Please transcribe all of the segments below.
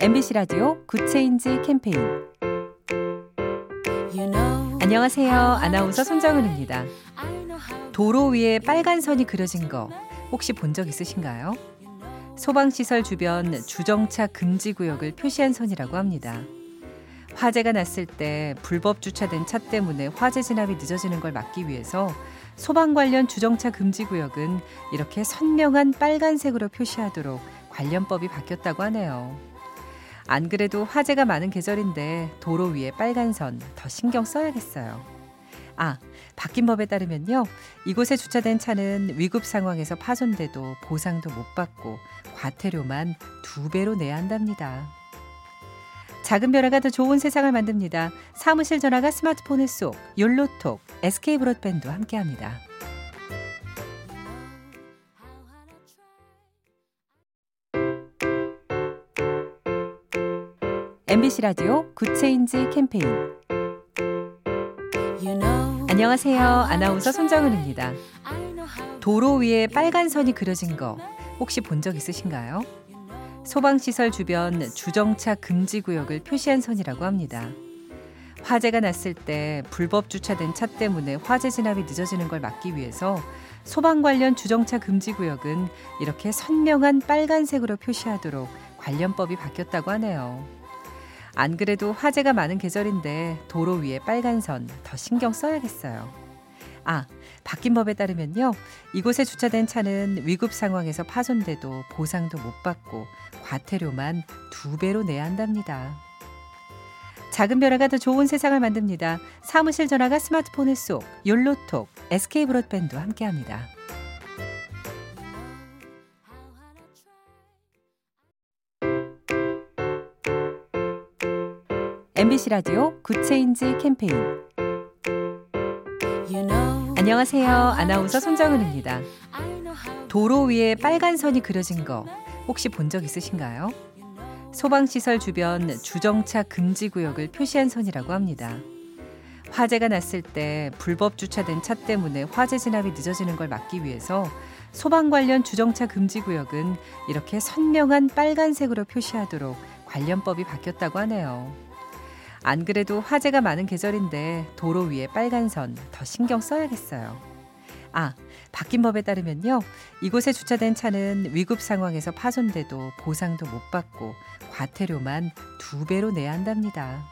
MBC 라디오 Good Change 캠페인 안녕하세요. 아나운서 손정은입니다. 도로 위에 빨간 선이 그려진 거 혹시 본 적 있으신가요? 소방시설 주변 주정차 금지 구역을 표시한 선이라고 합니다. 화재가 났을 때 불법 주차된 차 때문에 화재 진압이 늦어지는 걸 막기 위해서 소방 관련 주정차 금지 구역은 이렇게 선명한 빨간색으로 표시하도록 관련법이 바뀌었다고 하네요. 안 그래도 화재가 많은 계절인데 도로 위에 빨간 선 더 신경 써야겠어요. 아, 바뀐 법에 따르면요. 이곳에 주차된 차는 위급 상황에서 파손돼도 보상도 못 받고 과태료만 두 배로 내야 한답니다. 작은 변화가 더 좋은 세상을 만듭니다. 사무실 전화가 스마트폰에 쏙 욜로톡 SK 브로드밴드와 함께합니다. MBC 라디오 Good Change 캠페인 안녕하세요. 아나운서 손정은입니다. 도로 위에 빨간 선이 그려진 거 혹시 본 적 있으신가요? 소방시설 주변 주정차 금지 구역을 표시한 선이라고 합니다. 화재가 났을 때 불법 주차된 차 때문에 화재 진압이 늦어지는 걸 막기 위해서 소방 관련 주정차 금지 구역은 이렇게 선명한 빨간색으로 표시하도록 관련법이 바뀌었다고 하네요. 안 그래도 화재가 많은 계절인데 도로 위에 빨간 선 더 신경 써야겠어요. 아, 바뀐 법에 따르면요. 이곳에 주차된 차는 위급 상황에서 파손돼도 보상도 못 받고 과태료만 두 배로 내야 한답니다. 작은 변화가 더 좋은 세상을 만듭니다. 사무실 전화가 스마트폰에 쏙 욜로톡 SK 브로드밴드와 함께합니다. MBC 라디오 Good Change 캠페인 안녕하세요. 아나운서 손정은입니다. 도로 위에 빨간 선이 그려진 거 혹시 본 적 있으신가요? 소방시설 주변 주정차 금지 구역을 표시한 선이라고 합니다. 화재가 났을 때 불법 주차된 차 때문에 화재 진압이 늦어지는 걸 막기 위해서 소방 관련 주정차 금지 구역은 이렇게 선명한 빨간색으로 표시하도록 관련법이 바뀌었다고 하네요. 안 그래도 화재가 많은 계절인데 도로 위에 빨간 선 더 신경 써야겠어요. 아, 바뀐 법에 따르면요. 이곳에 주차된 차는 위급 상황에서 파손돼도 보상도 못 받고 과태료만 두 배로 내야 한답니다.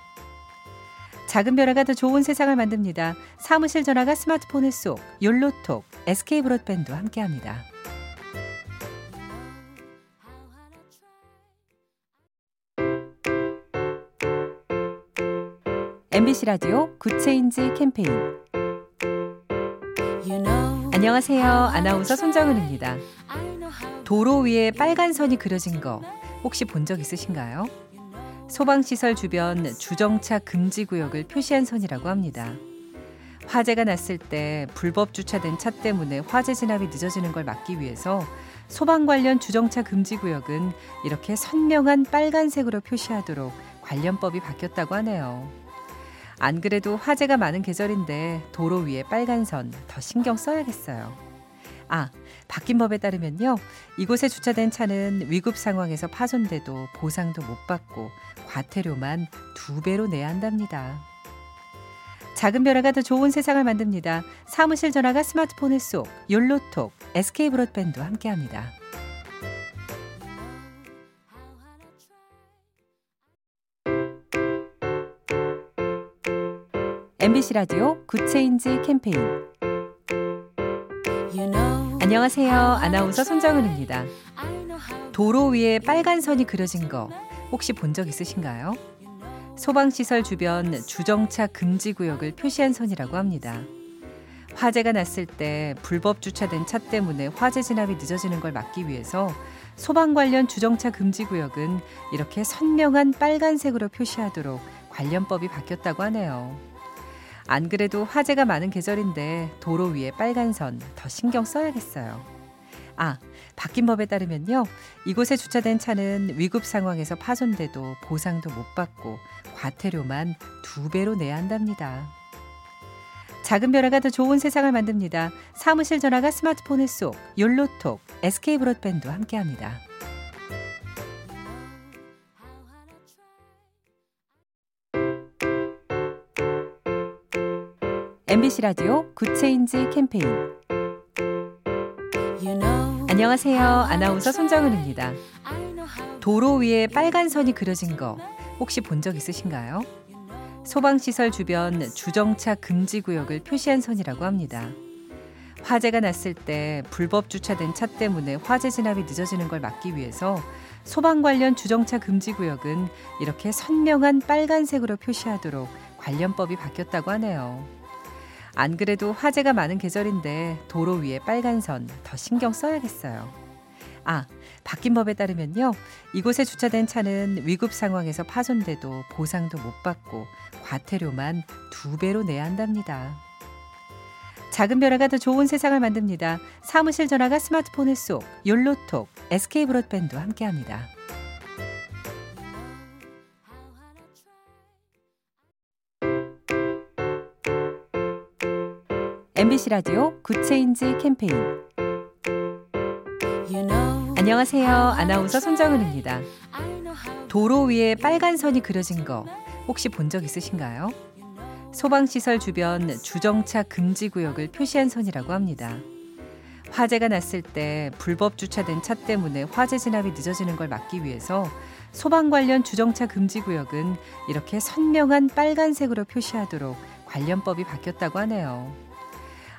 작은 변화가 더 좋은 세상을 만듭니다. 사무실 전화가 스마트폰에 쏙 욜로톡 SK 브로드밴드와 함께합니다. MBC 라디오 Good Change 캠페인 안녕하세요. 아나운서 손정은입니다. 도로 위에 빨간 선이 그려진 거 혹시 본 적 있으신가요? 소방시설 주변 주정차 금지 구역을 표시한 선이라고 합니다. 화재가 났을 때 불법 주차된 차 때문에 화재 진압이 늦어지는 걸 막기 위해서 소방 관련 주정차 금지 구역은 이렇게 선명한 빨간색으로 표시하도록 관련법이 바뀌었다고 하네요. 안 그래도 화재가 많은 계절인데 도로 위에 빨간 선 더 신경 써야겠어요. 아, 바뀐 법에 따르면요. 이곳에 주차된 차는 위급 상황에서 파손돼도 보상도 못 받고 과태료만 두 배로 내야 한답니다. 작은 변화가 더 좋은 세상을 만듭니다. 사무실 전화가 스마트폰에 쏙 욜로톡 SK 브로드밴드와 함께합니다. MBC 라디오 Good Change 캠페인 안녕하세요. 아나운서 손정은입니다. 도로 위에 빨간 선이 그려진 거 혹시 본 적 있으신가요? 소방시설 주변 주정차 금지 구역을 표시한 선이라고 합니다. 화재가 났을 때 불법 주차된 차 때문에 화재 진압이 늦어지는 걸 막기 위해서 소방 관련 주정차 금지 구역은 이렇게 선명한 빨간색으로 표시하도록 관련법이 바뀌었다고 하네요. 안 그래도 화재가 많은 계절인데 도로 위에 빨간 선 더 신경 써야겠어요. 아, 바뀐 법에 따르면요. 이곳에 주차된 차는 위급 상황에서 파손돼도 보상도 못 받고 과태료만 두 배로 내야 한답니다. 작은 변화가 더 좋은 세상을 만듭니다. 사무실 전화가 스마트폰에 쏙 욜로톡 SK 브로드밴드와 함께합니다. MBC 라디오 Good Change 캠페인 안녕하세요. 아나운서 손정은입니다. 도로 위에 빨간 선이 그려진 거 혹시 본 적 있으신가요? 소방시설 주변 주정차 금지 구역을 표시한 선이라고 합니다. 화재가 났을 때 불법 주차된 차 때문에 화재 진압이 늦어지는 걸 막기 위해서 소방 관련 주정차 금지 구역은 이렇게 선명한 빨간색으로 표시하도록 관련법이 바뀌었다고 하네요. 안 그래도 화재가 많은 계절인데 도로 위에 빨간 선 더 신경 써야겠어요. 아, 바뀐 법에 따르면요. 이곳에 주차된 차는 위급 상황에서 파손돼도 보상도 못 받고 과태료만 두 배로 내야 한답니다. 작은 변화가 더 좋은 세상을 만듭니다. 사무실 전화가 스마트폰에 쏙 욜로톡 SK 브로드밴드와 함께합니다. MBC 라디오 Good Change 캠페인 안녕하세요. 아나운서 손정은입니다. 도로 위에 빨간 선이 그려진 거 혹시 본 적 있으신가요? 소방시설 주변 주정차 금지 구역을 표시한 선이라고 합니다. 화재가 났을 때 불법 주차된 차 때문에 화재 진압이 늦어지는 걸 막기 위해서 소방 관련 주정차 금지 구역은 이렇게 선명한 빨간색으로 표시하도록 관련법이 바뀌었다고 하네요.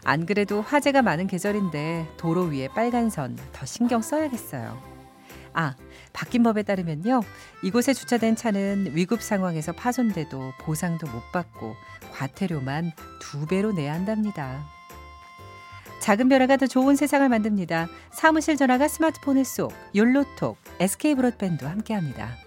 안 그래도 화재가 많은 계절인데 도로 위에 빨간 선 더 신경 써야겠어요. 아, 바뀐 법에 따르면요. 이곳에 주차된 차는 위급 상황에서 파손돼도 보상도 못 받고 과태료만 두 배로 내야 한답니다. 작은 변화가 더 좋은 세상을 만듭니다. 사무실 전화가 스마트폰에 쏙 욜로톡 SK 브로드밴드와 함께합니다.